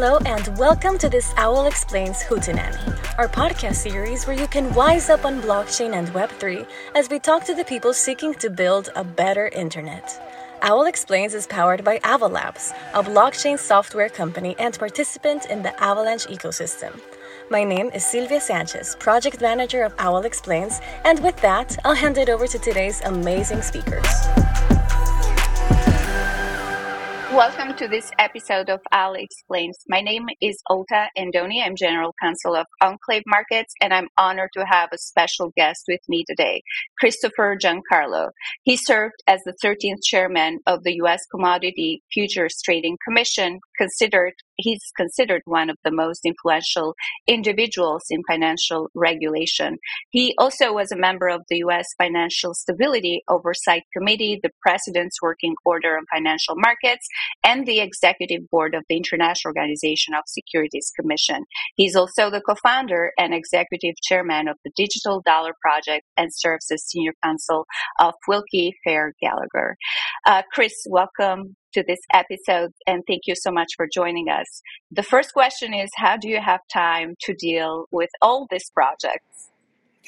Hello and welcome to this Owl Explains Hootenanny, our podcast series where you can wise up on blockchain and Web3 as we talk to the people seeking to build a better internet. Owl Explains is powered by Ava Labs, a blockchain software company and participant in the Avalanche ecosystem. My name is Silvia Sanchez, project manager of Owl Explains, and with that, I'll hand it over to today's amazing speakers. Welcome to this episode of Owl Explains. My name is Ota Andoni. I'm General Counsel of Enclave Markets, and I'm honored to have a special guest with me today, Christopher Giancarlo. He served as the 13th chairman of the U.S. Commodity Futures Trading Commission, considered he's considered one of the most influential individuals in financial regulation. He also was a member of the U.S. Financial Stability Oversight Committee, the President's Working Order on Financial Markets, and the Executive Board of the International Organization of Securities Commission. He's also the co-founder and executive chairman of the Digital Dollar Project and serves as senior counsel of Willkie Farr Gallagher. Uh, Chris, welcome to this episode and thank you so much for joining us. The first question is How do you have time to deal with all these projects?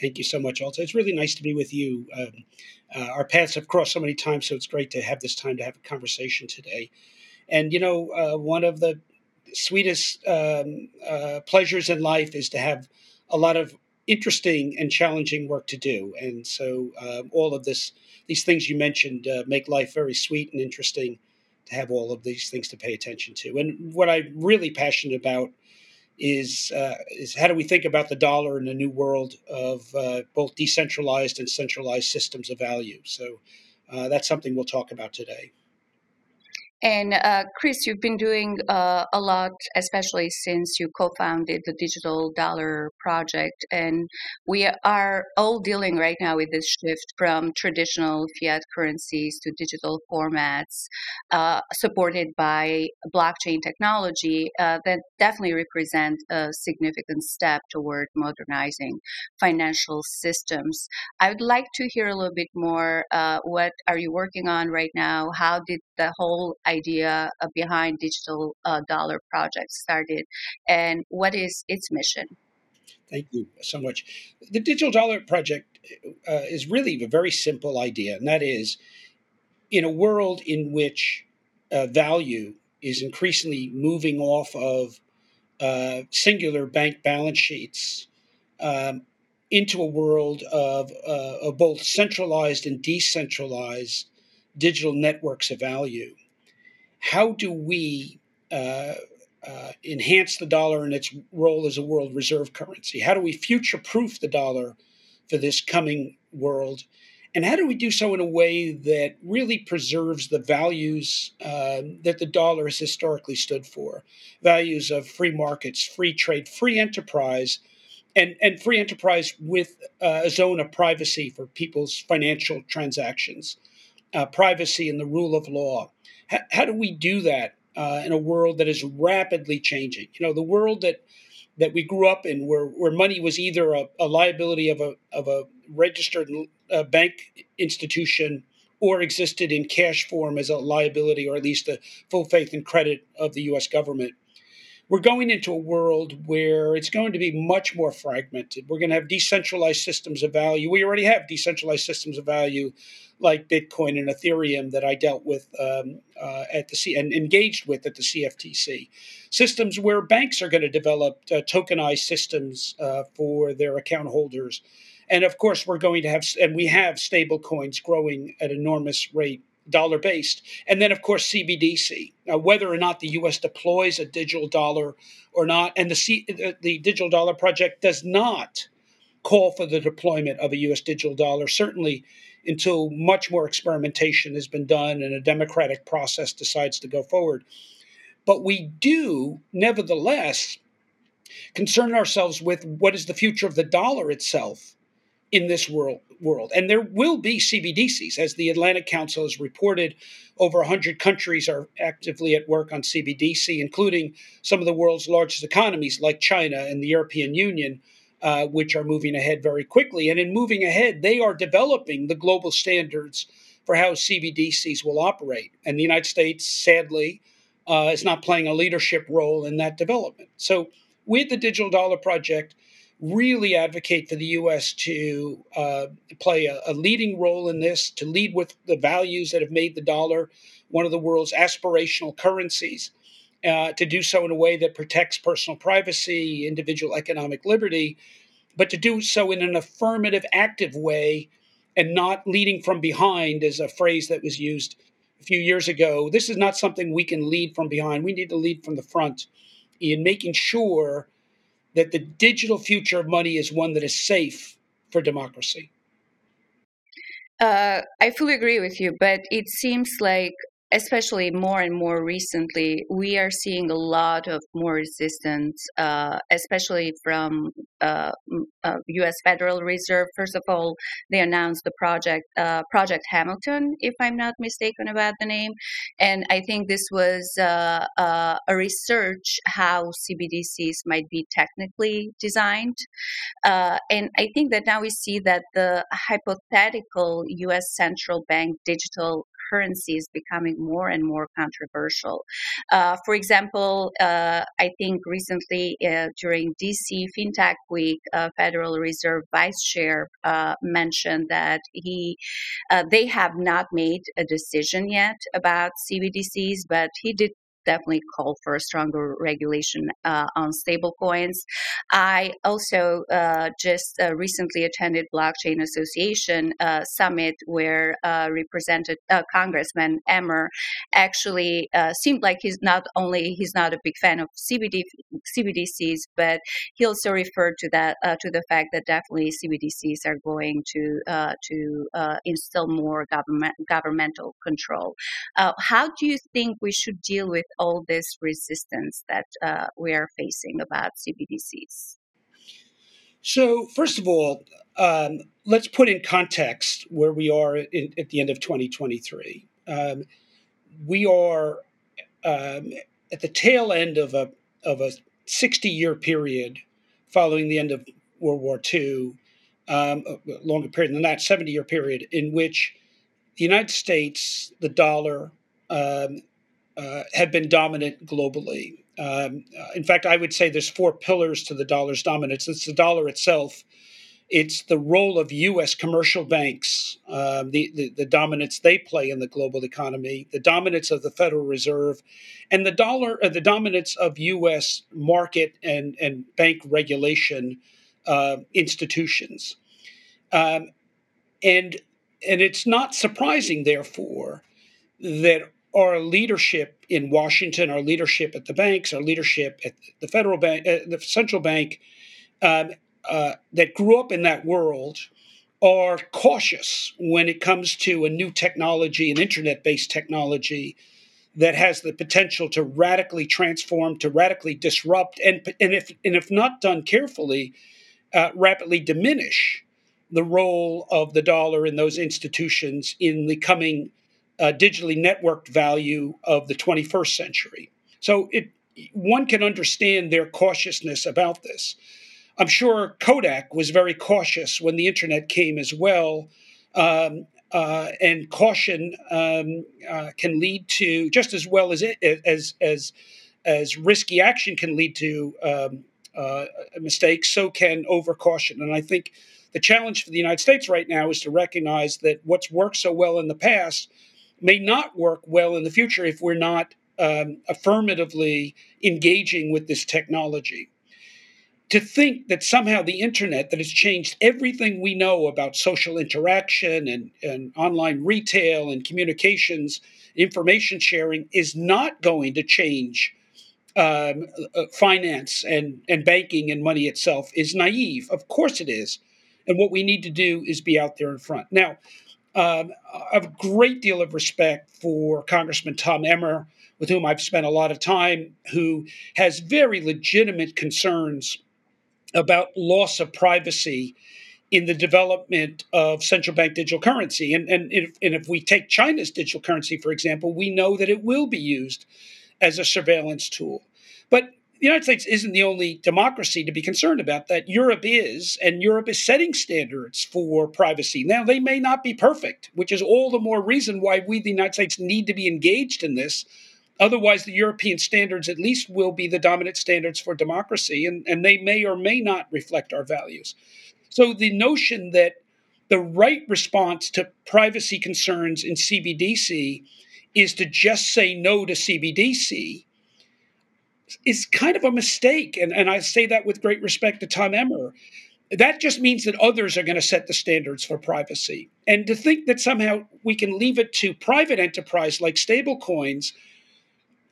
Thank you so much, Alta. It's really nice to be with you. Um, uh, our paths have crossed so many times, so it's great to have this time to have a conversation today. And, you know, uh, one of the sweetest um, uh, pleasures in life is to have a lot of interesting and challenging work to do. And so um, all of this, these things you mentioned uh, make life very sweet and interesting have all of these things to pay attention to. And what I'm really passionate about is uh, is how do we think about the dollar in a new world of uh, both decentralized and centralized systems of value. So uh, that's something we'll talk about today. And uh, Chris, you've been doing uh, a lot, especially since you co-founded the Digital Dollar Project, and we are all dealing right now with this shift from traditional fiat currencies to digital formats, uh, supported by blockchain technology. Uh, that definitely represent a significant step toward modernizing financial systems. I would like to hear a little bit more. Uh, what are you working on right now? How did the whole idea behind Digital uh, Dollar Project started, and what is its mission? Thank you so much. The Digital Dollar Project uh, is really a very simple idea, and that is in a world in which uh, value is increasingly moving off of uh, singular bank balance sheets um, into a world of, uh, of both centralized and decentralized digital networks of value how do we uh, uh, enhance the dollar and its role as a world reserve currency? How do we future proof the dollar for this coming world? And how do we do so in a way that really preserves the values uh, that the dollar has historically stood for? Values of free markets, free trade, free enterprise, and, and free enterprise with uh, a zone of privacy for people's financial transactions, uh, privacy and the rule of law how, do we do that uh, in a world that is rapidly changing? You know, the world that that we grew up in, where where money was either a, a liability of a of a registered uh, bank institution or existed in cash form as a liability, or at least the full faith and credit of the U.S. government we're going into a world where it's going to be much more fragmented. We're going to have decentralized systems of value. We already have decentralized systems of value like Bitcoin and Ethereum that I dealt with um, uh, at the C and engaged with at the CFTC. Systems where banks are going to develop uh, tokenized systems uh, for their account holders. And of course, we're going to have, and we have stable coins growing at an enormous rate dollar based. And then, of course, CBDC. Now, whether or not the U.S. deploys a digital dollar or not, and the, C, the digital dollar project does not call for the deployment of a U.S. digital dollar, certainly until much more experimentation has been done and a democratic process decides to go forward. But we do, nevertheless, concern ourselves with what is the future of the dollar itself in this world world. And there will be CBDCs. As the Atlantic Council has reported, over 100 countries are actively at work on CBDC, including some of the world's largest economies like China and the European Union, uh, which are moving ahead very quickly. And in moving ahead, they are developing the global standards for how CBDCs will operate. And the United States, sadly, uh, is not playing a leadership role in that development. So, with the Digital Dollar Project, really advocate for the U.S. to uh, play a, a, leading role in this, to lead with the values that have made the dollar one of the world's aspirational currencies, uh, to do so in a way that protects personal privacy, individual economic liberty, but to do so in an affirmative, active way and not leading from behind, is a phrase that was used a few years ago. This is not something we can lead from behind. We need to lead from the front in making sure that the digital future of money is one that is safe for democracy. Uh, I fully agree with you, but it seems like especially more and more recently, we are seeing a lot of more resistance, uh, especially from uh, uh, U.S. Federal Reserve. First of all, they announced the project uh, Project Hamilton, if I'm not mistaken about the name, and I think this was uh, uh, a research how CBDCs might be technically designed, and I think that now we see that the hypothetical U.S. central bank digital currency is becoming more and more controversial. Uh, for example, uh, I think recently uh, during DC FinTech Week, uh, Federal Reserve Vice Chair uh, mentioned that he uh, they have not made a decision yet about CBDCs, but he did definitely call for a stronger regulation uh, on stablecoins. I also uh, just uh, recently attended Blockchain Association uh, summit where uh, represented uh, Congressman Emmer actually seemed like he's not only he's not a big fan of CBD CBDCs, but he also referred to that to the fact that definitely CBDCs are going to to instill more government governmental control. how do you think we should deal with all this resistance that uh, we are facing about CBDCs? So, first of all, um, let's put in context where we are in, at the end of 2023. Um, we are um, at the tail end of a of a 60 year period following the end of World War II, um, a longer period than that, 70 year period, in which the United States, the dollar, um, uh, have been dominant globally. Um, uh, in fact, I would say there's four pillars to the dollar's dominance. It's the dollar itself. It's the role of U.S. commercial banks, um, the, the, the dominance they play in the global economy, the dominance of the Federal Reserve, and the dollar, uh, the dominance of U.S. market and and bank regulation uh, institutions, um, and and it's not surprising, therefore, that our leadership in Washington, our leadership at the banks, our leadership at the federal bank, uh, the central bank, um, uh, that grew up in that world are cautious when it comes to a new technology, an internet based technology that has the potential to radically transform, to radically disrupt, and, and, if, and if not done carefully, uh, rapidly diminish the role of the dollar in those institutions in the coming uh, digitally networked value of the 21st century. So it one can understand their cautiousness about this. I'm sure Kodak was very cautious when the internet came as well. Um, uh, and caution um, uh, can lead to just as well as it, as as as risky action can lead to um, uh, mistakes. So can over caution, and I think the challenge for the United States right now is to recognize that what's worked so well in the past may not work well in the future if we're not um, affirmatively engaging with this technology. To think that somehow the internet, that has changed everything we know about social interaction and, and online retail and communications, information sharing, is not going to change um, uh, finance and, and banking and money itself is naive. Of course it is. And what we need to do is be out there in front. Now, um, I have a great deal of respect for Congressman Tom Emmer, with whom I've spent a lot of time, who has very legitimate concerns about loss of privacy in the development of central bank digital currency. And, and, if, and if we take China's digital currency, for example, we know that it will be used as a surveillance tool. But the United States isn't the only democracy to be concerned about that. Europe is, and Europe is setting standards for privacy. Now, they may not be perfect, which is all the more reason why we, the United States, need to be engaged in this Otherwise, the European standards at least will be the dominant standards for democracy, and, and they may or may not reflect our values. So the notion that the right response to privacy concerns in CBDC is to just say no to CBDC is kind of a mistake. And, and I say that with great respect to Tom Emmer. That just means that others are going to set the standards for privacy. And to think that somehow we can leave it to private enterprise like stablecoins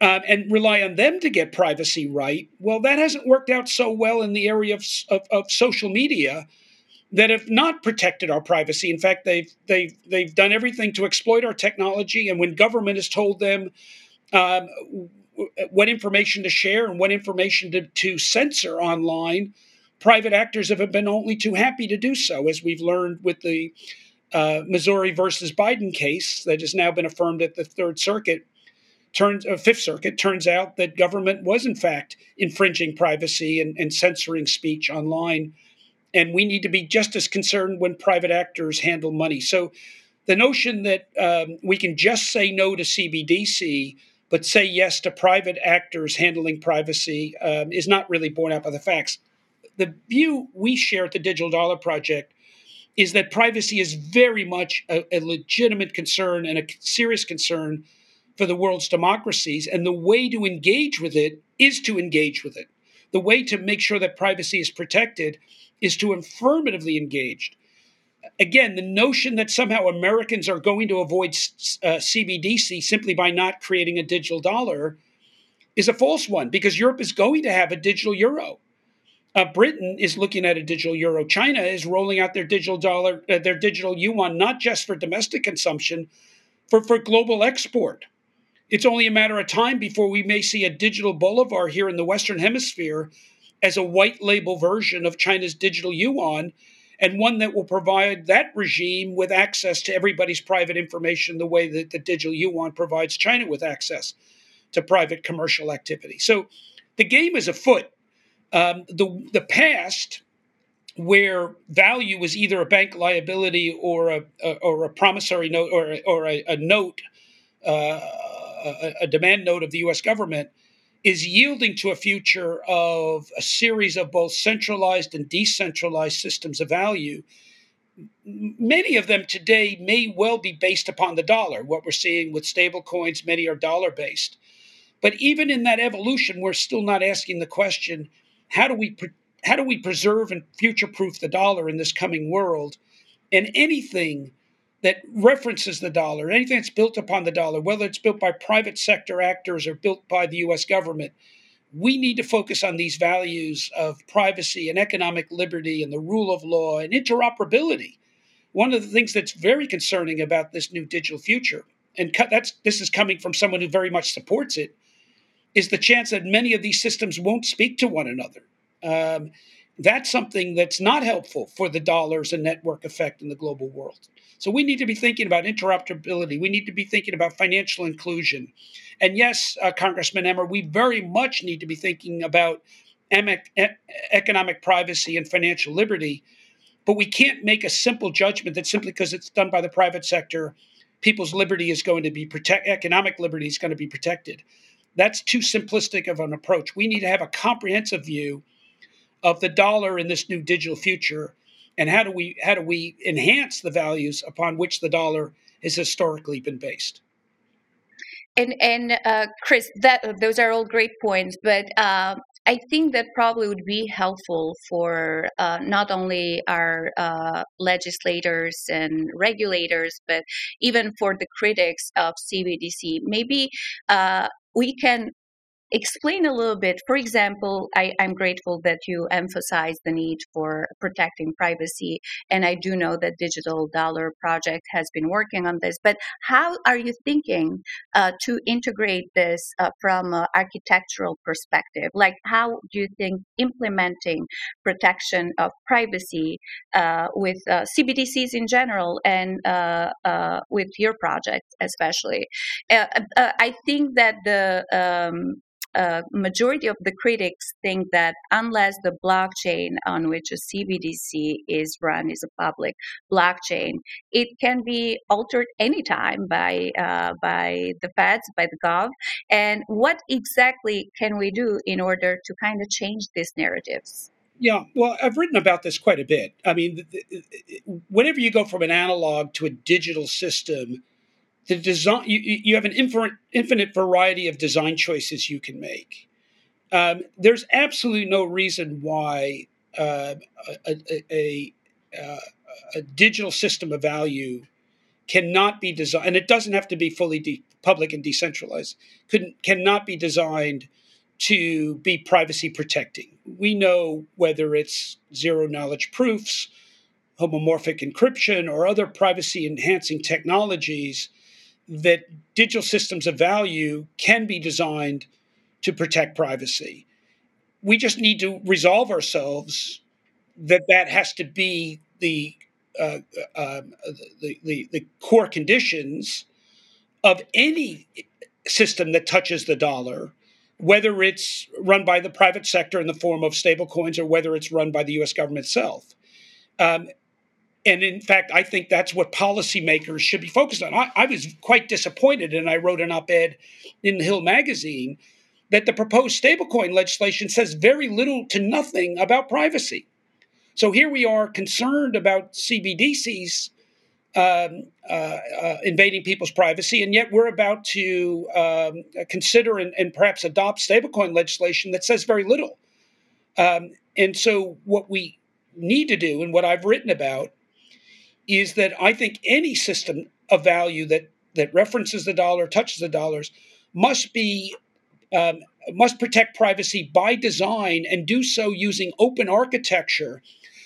um, and rely on them to get privacy right, well, that hasn't worked out so well in the area of, of, of social media that have not protected our privacy. In fact, they've they've they've done everything to exploit our technology. And when government has told them um, what information to share and what information to, to censor online, private actors have been only too happy to do so, as we've learned with the uh, Missouri versus Biden case that has now been affirmed at the Third Circuit. Turns uh, Fifth Circuit turns out that government was in fact infringing privacy and, and censoring speech online, and we need to be just as concerned when private actors handle money. So, the notion that um, we can just say no to CBDC but say yes to private actors handling privacy um, is not really borne out by the facts the view we share at the Digital Dollar Project is that privacy is very much a, a legitimate concern and a serious concern for the world's democracies. And the way to engage with it is to engage with it. The way to make sure that privacy is protected is to affirmatively engage. Again, the notion that somehow Americans are going to avoid uh, CBDC simply by not creating a digital dollar is a false one because Europe is going to have a digital euro. Uh, Britain is looking at a digital euro. China is rolling out their digital dollar, uh, their digital yuan, not just for domestic consumption, for, for global export. It's only a matter of time before we may see a digital bolivar here in the Western Hemisphere as a white label version of China's digital yuan, and one that will provide that regime with access to everybody's private information the way that the digital yuan provides China with access to private commercial activity. So the game is afoot um, the the past where value was either a bank liability or a, a or a promissory note or or a, a note, uh, a, a, demand note of the U.S. government, is yielding to a future of a series of both centralized and decentralized systems of value. Many of them today may well be based upon the dollar. What we're seeing with stable coins, many are dollar based. But even in that evolution, we're still not asking the question how do we how do we preserve and future proof the dollar in this coming world? And anything that references the dollar, anything that's built upon the dollar, whether it's built by private sector actors or built by the US government, we need to focus on these values of privacy and economic liberty and the rule of law and interoperability. One of the things that's very concerning about this new digital future, and that's this is coming from someone who very much supports it, is the chance that many of these systems won't speak to one another. Um, that's something that's not helpful for the dollars and network effect in the global world. So we need to be thinking about interoperability. We need to be thinking about financial inclusion. And yes, uh, Congressman Emmer, we very much need to be thinking about economic privacy and financial liberty. But we can't make a simple judgment that simply because it's done by the private sector, people's liberty is going to be protected, economic liberty is going to be protected that's too simplistic of an approach. We need to have a comprehensive view of the dollar in this new digital future and how do we how do we enhance the values upon which the dollar has historically been based and and uh, chris that those are all great points but uh, I think that probably would be helpful for uh, not only our uh, legislators and regulators, but even for the critics of CBDC. Maybe uh, we can explain a little bit. For example, I, am grateful that you emphasize the need for protecting privacy, and I do know that Digital Dollar Project has been working on this. But how are you thinking uh, to integrate this uh, from an architectural perspective? Like, how do you think implementing protection of privacy uh, with uh, CBDCs in general and uh, uh, with your project especially? I think that the um, majority of the critics think that unless the blockchain on which a CBDC is run is a public blockchain, it can be altered anytime by uh, by the feds, by the gov. And what exactly can we do in order to kind of change these narratives? Yeah, well, I've written about this quite a bit. I mean, whenever you go from an analog to a digital system, the design you, you have an infinite, infinite variety of design choices you can make. Um, there's absolutely no reason why uh, a, a, a, uh, a, digital system of value cannot be designed, and it doesn't have to be fully de- public and decentralized. Couldn't cannot be designed to be privacy protecting. We know whether it's zero knowledge proofs, homomorphic encryption, or other privacy enhancing technologies that digital systems of value can be designed to protect privacy. We just need to resolve ourselves that that has to be the uh, uh, the, the, the core conditions of any system that touches the dollar, whether it's run by the private sector in the form of stablecoins or whether it's run by the U.S. government itself. Um, and in fact, I think that's what policymakers should be focused on. I, I was quite disappointed, and I wrote an op ed in the Hill magazine that the proposed stablecoin legislation says very little to nothing about privacy. So here we are concerned about CBDCs um, uh, uh, invading people's privacy, and yet we're about to um, consider and, and, perhaps adopt stablecoin legislation that says very little. Um, and so, what we need to do, and what I've written about, is that I think any system of value that that references the dollar, touches the dollars, must be um, must protect privacy by design and do so using open architecture,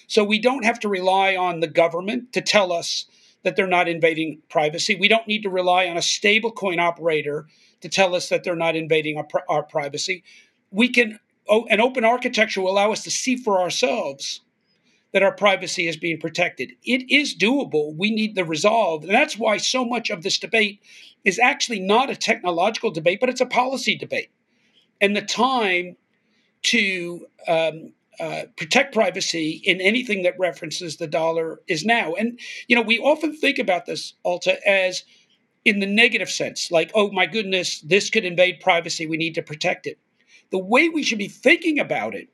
so we don't have to rely on the government to tell us that they're not invading privacy. We don't need to rely on a stablecoin operator to tell us that they're not invading our, our privacy. We can oh, an open architecture will allow us to see for ourselves that our privacy is being protected. It is doable. We need the resolve. And that's why so much of this debate is actually not a technological debate, but it's a policy debate. And the time to um, uh, protect privacy in anything that references the dollar is now. And, you know, we often think about this, Alta, as in the negative sense, like, oh my goodness, this could invade privacy. We need to protect it. The way we should be thinking about it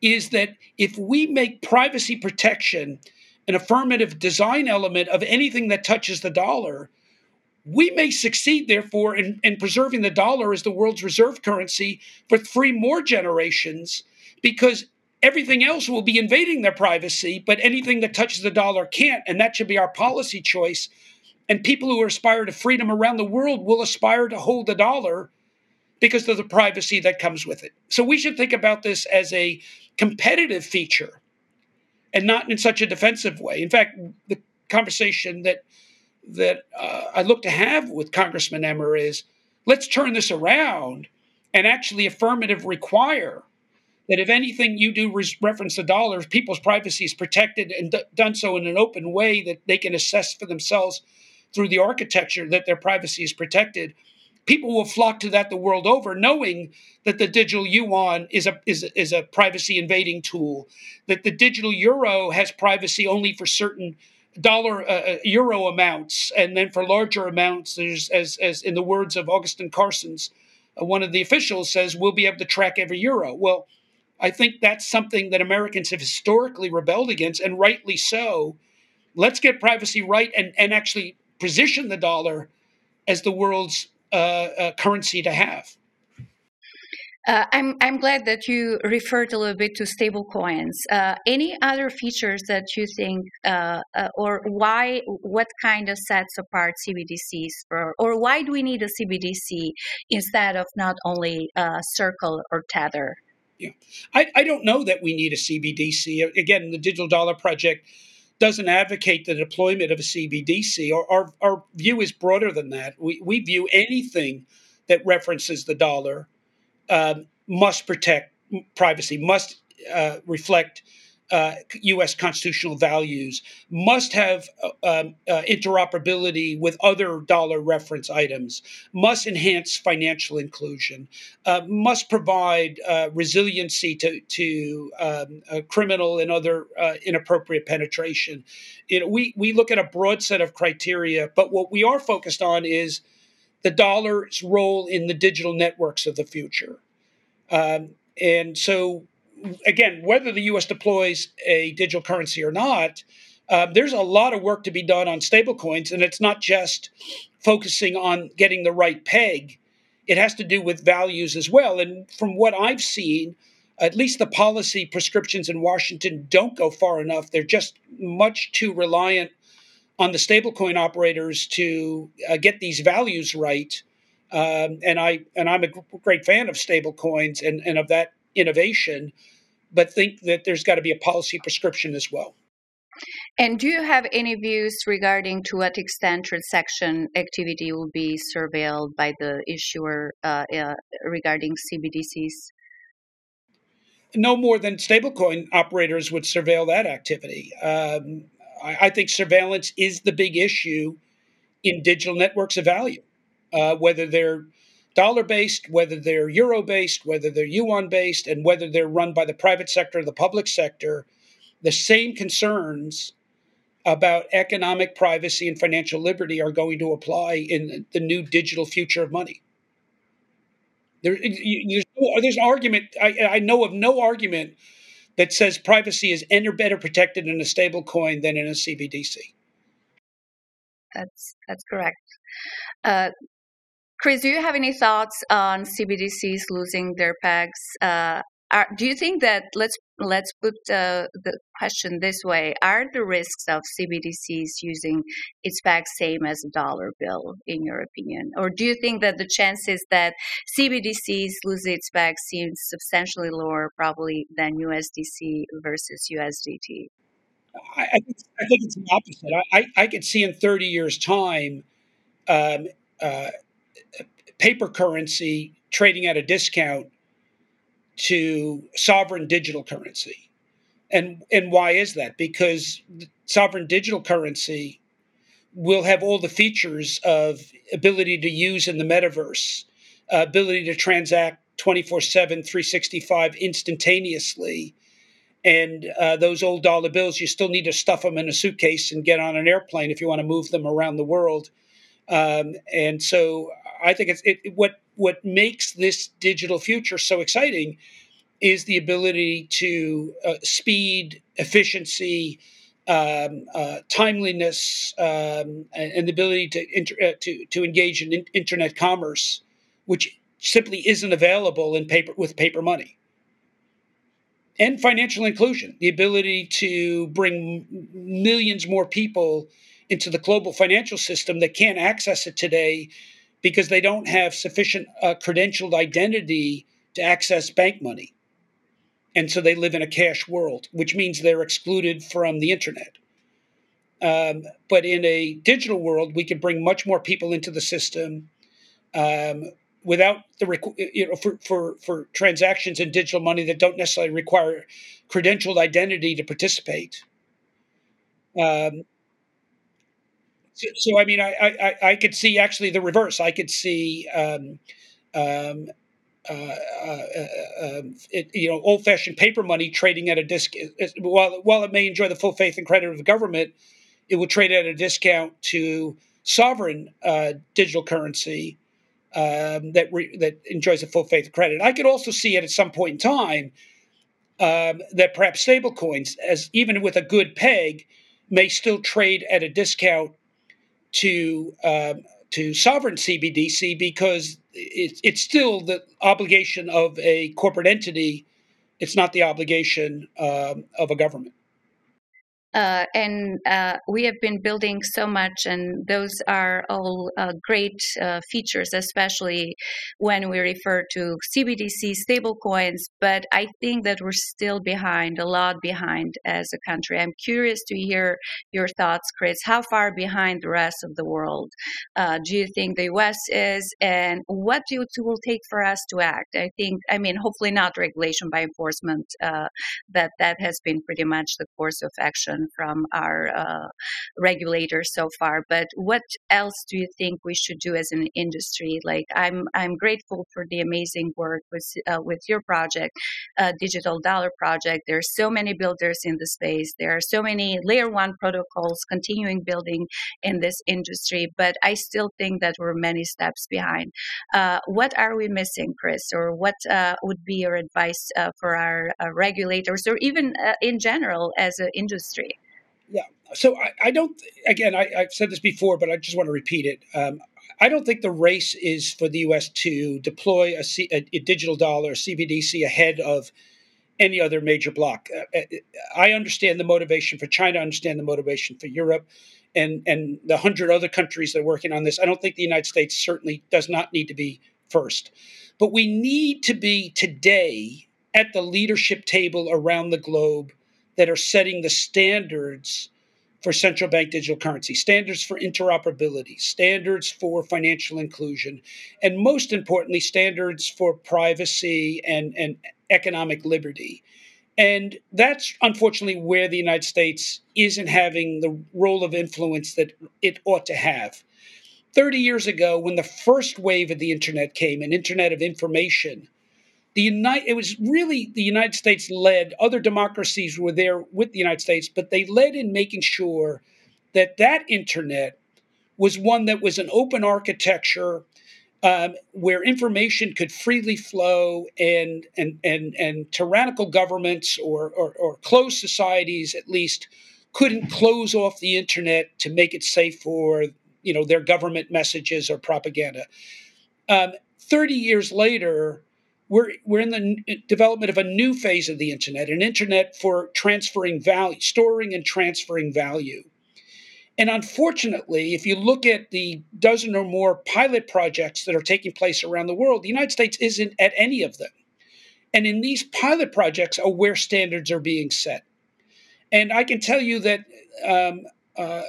is that if we make privacy protection an affirmative design element of anything that touches the dollar, we may succeed, therefore, in, in, preserving the dollar as the world's reserve currency for three more generations because everything else will be invading their privacy, but anything that touches the dollar can't. And that should be our policy choice. And people who aspire to freedom around the world will aspire to hold the dollar because of the privacy that comes with it. So we should think about this as a competitive feature and not in such a defensive way. In fact, the conversation that that uh, I look to have with Congressman Emmer is let's turn this around and actually affirmative require that if anything you do re- reference the dollars, people's privacy is protected and d- done so in an open way that they can assess for themselves through the architecture that their privacy is protected people will flock to that the world over, knowing that the digital yuan is a is is a privacy invading tool, that the digital euro has privacy only for certain dollar uh, uh, euro amounts, and then for larger amounts, there's as as in the words of Agustín Carstens, uh, one of the officials says we'll be able to track every euro. Well. I think that's something that Americans have historically rebelled against, and rightly so. Let's get privacy right and, and actually position the dollar as the world's uh, currency to have. Uh, I'm I'm glad that you referred a little bit to stable coins. Uh, any other features that you think, uh, uh or why, what kind of sets apart CBDCs, for, or why do we need a CBDC instead of not only Circle or Tether? Yeah, I, I don't know that we need a CBDC. Again, the Digital Dollar Project doesn't advocate the deployment of a CBDC. Our, our, our view is broader than that. We, we view anything that references the dollar um, must protect privacy, must uh, reflect uh, U.S. constitutional values, must have uh, um, uh, interoperability with other dollar reference items, must enhance financial inclusion, uh, must provide uh, resiliency to, to um, criminal and other uh, inappropriate penetration. You know, we, we look at a broad set of criteria, but what we are focused on is the dollar's role in the digital networks of the future. Um, and so again, whether the U.S. deploys a digital currency or not, uh, there's a lot of work to be done on stablecoins, and it's not just focusing on getting the right peg. It has to do with values as well. And from what I've seen, at least the policy prescriptions in Washington don't go far enough. They're just much too reliant on the stablecoin operators to uh, get these values right. Um, and I and I'm a great fan of stablecoins and, and of that innovation but think that there's got to be a policy prescription as well. And do you have any views regarding to what extent transaction activity will be surveilled by the issuer uh, uh, regarding CBDCs? No more than stablecoin operators would surveil that activity. Um, I, I, think surveillance is the big issue in digital networks of value, uh, whether they're dollar based, whether they're euro based, whether they're yuan based, and whether they're run by the private sector or the public sector, the same concerns about economic privacy and financial liberty are going to apply in the new digital future of money. There, there's, there's an argument. I, I know of no argument that says privacy is any better protected in a stable coin than in a CBDC. That's that's correct. Uh, Chris, do you have any thoughts on CBDCs losing their pegs? Uh, are, do you think that let's let's put uh, the question this way: Are the risks of CBDCs using its peg same as a dollar bill, in your opinion, or do you think that the chances that CBDCs lose its peg seems substantially lower, probably than USDC versus USDT? I, I, think, I think it's the opposite. I, I, I could see in 30 years' time um, uh, paper currency trading at a discount to sovereign digital currency. And and why is that? Because sovereign digital currency will have all the features of ability to use in the metaverse, uh, ability to transact 24/7 365 instantaneously. And uh, those old dollar bills, you still need to stuff them in a suitcase and get on an airplane if you want to move them around the world. Um, and so I think it's it, what what makes this digital future so exciting is the ability to uh, speed, efficiency, um, uh, timeliness, um, and, and, the ability to, inter- uh, to to engage in, in internet commerce, which simply isn't available in paper with paper money. And financial inclusion, the ability to bring millions more people into the global financial system that can't access it today because they don't have sufficient uh, credentialed identity to access bank money. And so they live in a cash world, which means they're excluded from the internet. Um, but in a digital world, we can bring much more people into the system um, without the you know for, for for transactions in digital money that don't necessarily require credentialed identity to participate. Um, so, I mean, I, I, I could see actually the reverse. I could see, um, um, uh, uh, uh, it, you know, old-fashioned paper money trading at a discount. While while it may enjoy the full faith and credit of the government, it will trade at a discount to sovereign uh, digital currency um, that re- that enjoys the full faith and credit. I could also see it at some point in time um, that perhaps stablecoins, as even with a good peg, may still trade at a discount to um, to sovereign CBDC because it, it's still the obligation of a corporate entity. It's not the obligation um, of a government. Uh, and uh, we have been building so much, and those are all uh, great uh, features, especially when we refer to CBDC stablecoins. But I think that we're still behind, a lot behind as a country. I'm curious to hear your thoughts, Chris. How far behind the rest of the world uh, do you think the U.S. is, and what do it will take for us to act? I think, I mean, hopefully not regulation by enforcement. Uh, that that has been pretty much the course of action from our uh, regulators so far. But what else do you think we should do as an industry? Like I'm I'm grateful for the amazing work with uh, with your project, uh, Digital Dollar Project. There are so many builders in the space. There are so many layer one protocols continuing building in this industry. But I still think that we're many steps behind. Uh, what are we missing, Chris? Or what uh, would be your advice uh, for our regulators, or even in general as an industry? Yeah. So I, I don't. Again, I, have said this before, but I just want to repeat it. Um, I don't think the race is for the U.S. to deploy a, C, a, a digital dollar, a CBDC, ahead of any other major bloc. Uh, uh, I understand the motivation for China. I understand the motivation for Europe, and and the hundred other countries that are working on this. I don't think the United States certainly does not need to be first, but we need to be today at the leadership table around the globe that are setting the standards for central bank digital currency, standards for interoperability, standards for financial inclusion, and most importantly, standards for privacy and, and economic liberty. And that's unfortunately where the United States isn't having the role of influence that it ought to have. 30 years ago, when the first wave of the internet came, an internet of information, the United it was really the United States led. Other democracies were there with the United States, but they led in making sure that that internet was one that was an open architecture um, where information could freely flow and and and and tyrannical governments or, or, or closed societies at least couldn't close off the internet to make it safe for you know their government messages or propaganda. Um, Thirty years later, we're we're in the development of a new phase of the internet, an internet for transferring value, storing and transferring value. And unfortunately, if you look at the dozen or more pilot projects that are taking place around the world, the United States isn't at any of them. And in these pilot projects are where standards are being set. And I can tell you that um, uh,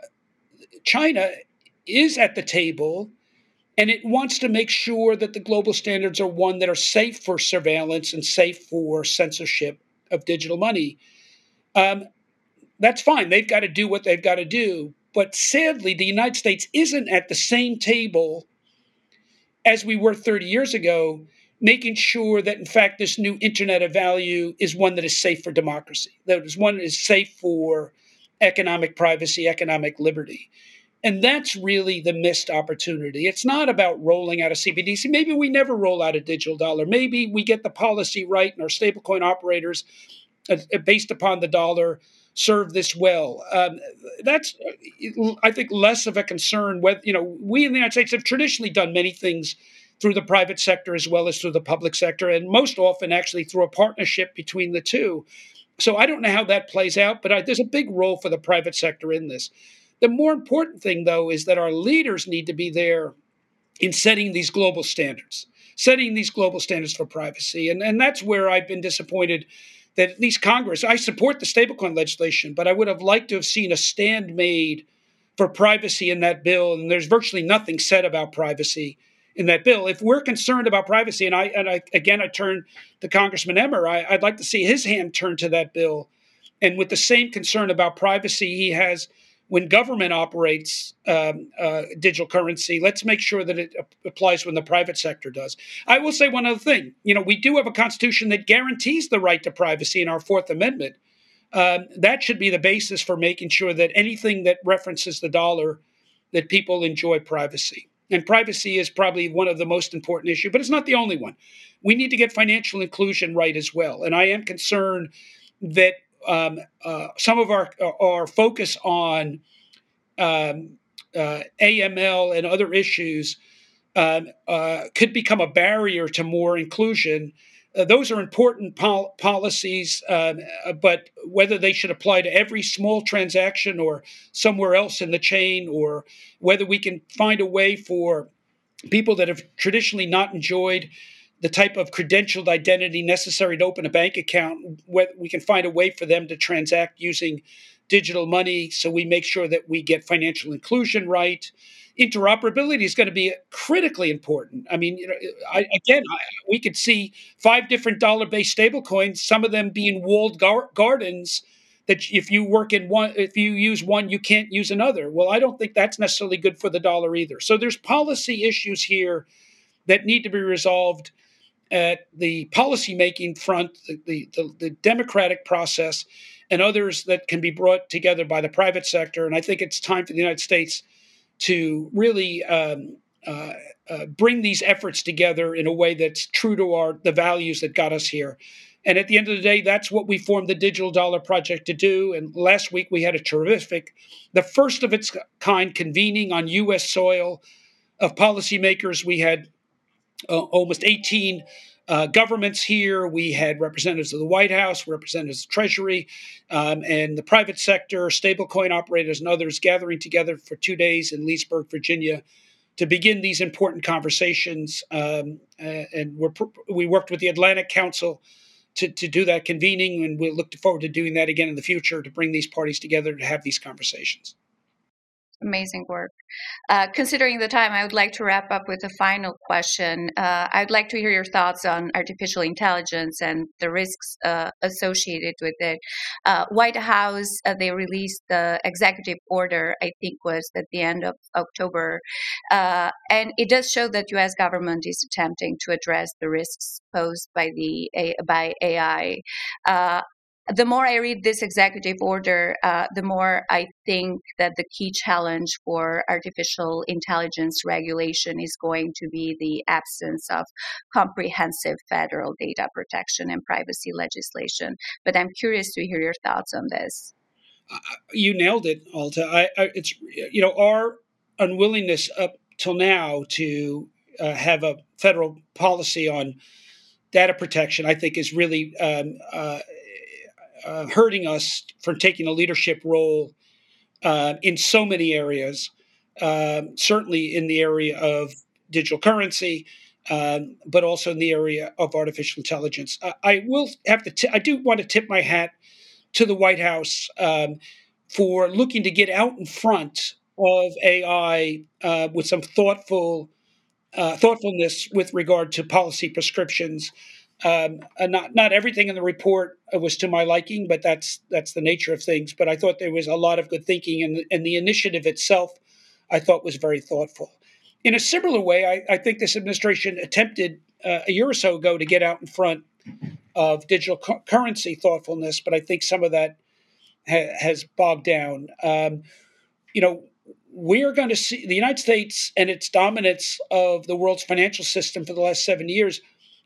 China is at the table and it wants to make sure that the global standards are one that are safe for surveillance and safe for censorship of digital money. Um, that's fine. They've got to do what they've got to do. But sadly, the United States isn't at the same table as we were 30 years ago, making sure that, in fact, this new Internet of Value is one that is safe for democracy, that is one that is safe for economic privacy, economic liberty. And that's really the missed opportunity. It's not about rolling out a CBDC. Maybe we never roll out a digital dollar. Maybe we get the policy right and our stablecoin operators, uh, uh, based upon the dollar, serve this well. Um, that's, I think, less of a concern. You know, we in the United States have traditionally done many things through the private sector as well as through the public sector, and most often actually through a partnership between the two. So I don't know how that plays out, but I, there's a big role for the private sector in this. The more important thing, though, is that our leaders need to be there in setting these global standards, setting these global standards for privacy. And, and that's where I've been disappointed that at least Congress, I support the stablecoin legislation, but I would have liked to have seen a stand made for privacy in that bill. And there's virtually nothing said about privacy in that bill. If we're concerned about privacy, and I and I again I turn to Congressman Emmer, I, would like to see his hand turned to that bill. And with the same concern about privacy he has when government operates um, uh, digital currency, let's make sure that it applies when the private sector does. I will say one other thing. You know, we do have a constitution that guarantees the right to privacy in our Fourth Amendment. Um, that should be the basis for making sure that anything that references the dollar, that people enjoy privacy. And privacy is probably one of the most important issues, but it's not the only one. We need to get financial inclusion right as well. And I am concerned that um, uh, some of our our focus on um, uh, AML and other issues um, uh, could become a barrier to more inclusion. uh, those are important pol- policies, um, uh, but whether they should apply to every small transaction or somewhere else in the chain, or whether we can find a way for people that have traditionally not enjoyed the type of credentialed identity necessary to open a bank account, we can find a way for them to transact using digital money so we make sure that we get financial inclusion right interoperability is going to be critically important. I mean, you know, I, again, I, we could see five different dollar-based stablecoins, some of them being walled gar- gardens that if you work in one, if you use one, you can't use another. Well, I don't think that's necessarily good for the dollar either. So there's policy issues here that need to be resolved at the policymaking front, the, the, the, the democratic process, and others that can be brought together by the private sector. And I think it's time for the United States to really um, uh, uh, bring these efforts together in a way that's true to our the values that got us here. And at the end of the day, that's what we formed the Digital Dollar Project to do. And last week we had a terrific, the first of its kind convening on U.S. soil of policymakers. We had uh, almost 18 uh, governments here. We had representatives of the White House, representatives of Treasury, um, and the private sector, stablecoin operators, and others gathering together for two days in Leesburg, Virginia, to begin these important conversations. Um, and we worked with the Atlantic Council to, to do that convening, and we look forward to doing that again in the future to bring these parties together to have these conversations amazing work. Uh, considering the time, I would like to wrap up with a final question. Uh, I'd like to hear your thoughts on artificial intelligence and the risks uh, associated with it. Uh, White House, uh, they released the executive order, I think was at the end of October, uh, and it does show that U.S. government is attempting to address the risks posed by the by AI the more I read this executive order, uh, the more I think that the key challenge for artificial intelligence regulation is going to be the absence of comprehensive federal data protection and privacy legislation. But I'm curious to hear your thoughts on this. Uh, you nailed it, Alta. I, I, it's you know our unwillingness up till now to uh, have a federal policy on data protection, I think, is really um, uh, uh, hurting us from taking a leadership role uh, in so many areas, um, certainly in the area of digital currency, um, but also in the area of artificial intelligence. I, I will have to. T- I do want to tip my hat to the White House um, for looking to get out in front of AI uh, with some thoughtful uh, thoughtfulness with regard to policy prescriptions. Um, not not everything in the report was to my liking, but that's that's the nature of things. But I thought there was a lot of good thinking, and, and the initiative itself, I thought was very thoughtful. In a similar way, I, I think this administration attempted uh, a year or so ago to get out in front of digital cu- currency thoughtfulness, but I think some of that ha- has bogged down. Um, you know, we're going to see the United States and its dominance of the world's financial system for the last seven years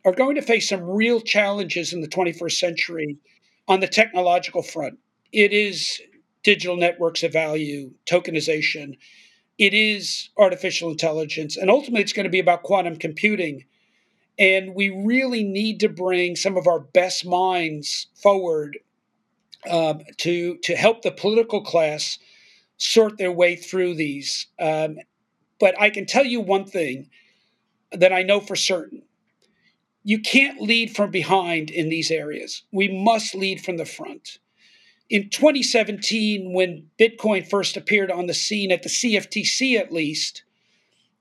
are going to face some real challenges in the 21st century on the technological front. It is digital networks of value, tokenization, it is artificial intelligence, and ultimately it's going to be about quantum computing. And we really need to bring some of our best minds forward um, to to help the political class sort their way through these. Um, but I can tell you one thing that I know for certain: you can't lead from behind in these areas. We must lead from the front. In 2017, when Bitcoin first appeared on the scene at the CFTC, at least,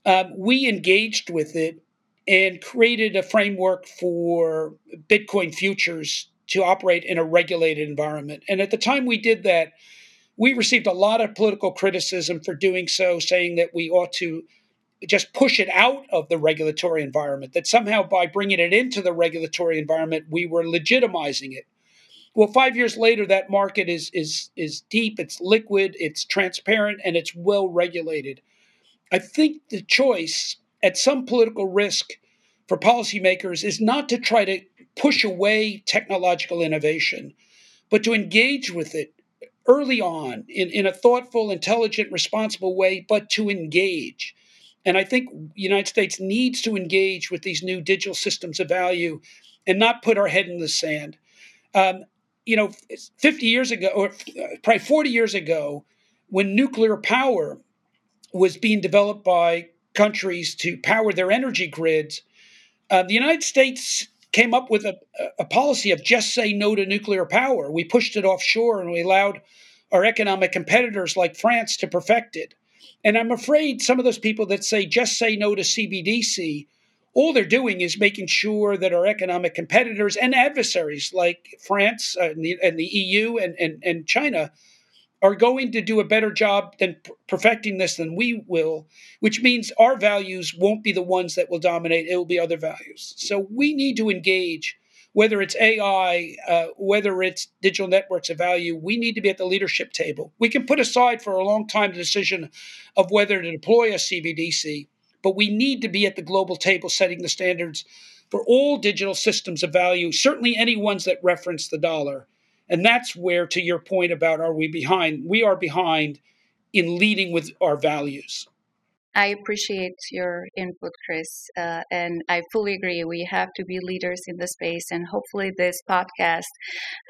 um, we engaged with it and created a framework for Bitcoin futures to operate in a regulated environment. And at the time we did that, we received a lot of political criticism for doing so, saying that we ought to just push it out of the regulatory environment, that somehow by bringing it into the regulatory environment, we were legitimizing it. Well, five years later, that market is, is, is deep, it's liquid, it's transparent, and it's well regulated. I think the choice at some political risk for policymakers is not to try to push away technological innovation, but to engage with it early on in, in a thoughtful, intelligent, responsible way, but to engage and I think the United States needs to engage with these new digital systems of value and not put our head in the sand. Um, you know, 50 years ago, or probably 40 years ago, when nuclear power was being developed by countries to power their energy grids, uh, the United States came up with a, a policy of just say no to nuclear power. We pushed it offshore and we allowed our economic competitors like France to perfect it. And I'm afraid some of those people that say just say no to CBDC, all they're doing is making sure that our economic competitors and adversaries like France uh, and, the, and, the, EU and, and, and China are going to do a better job than perfecting this than we will, which means our values won't be the ones that will dominate. It will be other values. So we need to engage, whether it's AI, uh, whether it's digital networks of value, we need to be at the leadership table. We can put aside for a long time the decision of whether to deploy a CBDC, but we need to be at the global table setting the standards for all digital systems of value, certainly any ones that reference the dollar and that's where, to your point about are we behind, we are behind in leading with our values. I appreciate your input, Chris, uh, and I fully agree. We have to be leaders in the space, and hopefully, this podcast,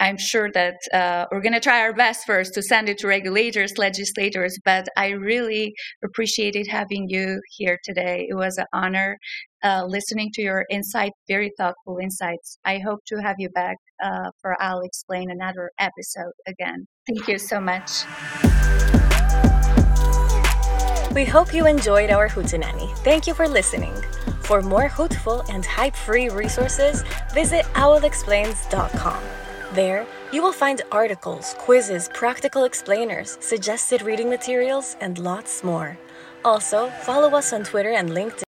I'm sure that uh, we're going to try our best first to send it to regulators, legislators. But I really appreciated having you here today. It was an honor uh, listening to your insight, very thoughtful insights. I hope to have you back uh, for Owl Explains another episode again. Thank you so much. We hope you enjoyed our Hootenanny. Thank you for listening. For more hootful and hype-free resources, visit owlexplains.com. There, you will find articles, quizzes, practical explainers, suggested reading materials, and lots more. Also, follow us on Twitter and LinkedIn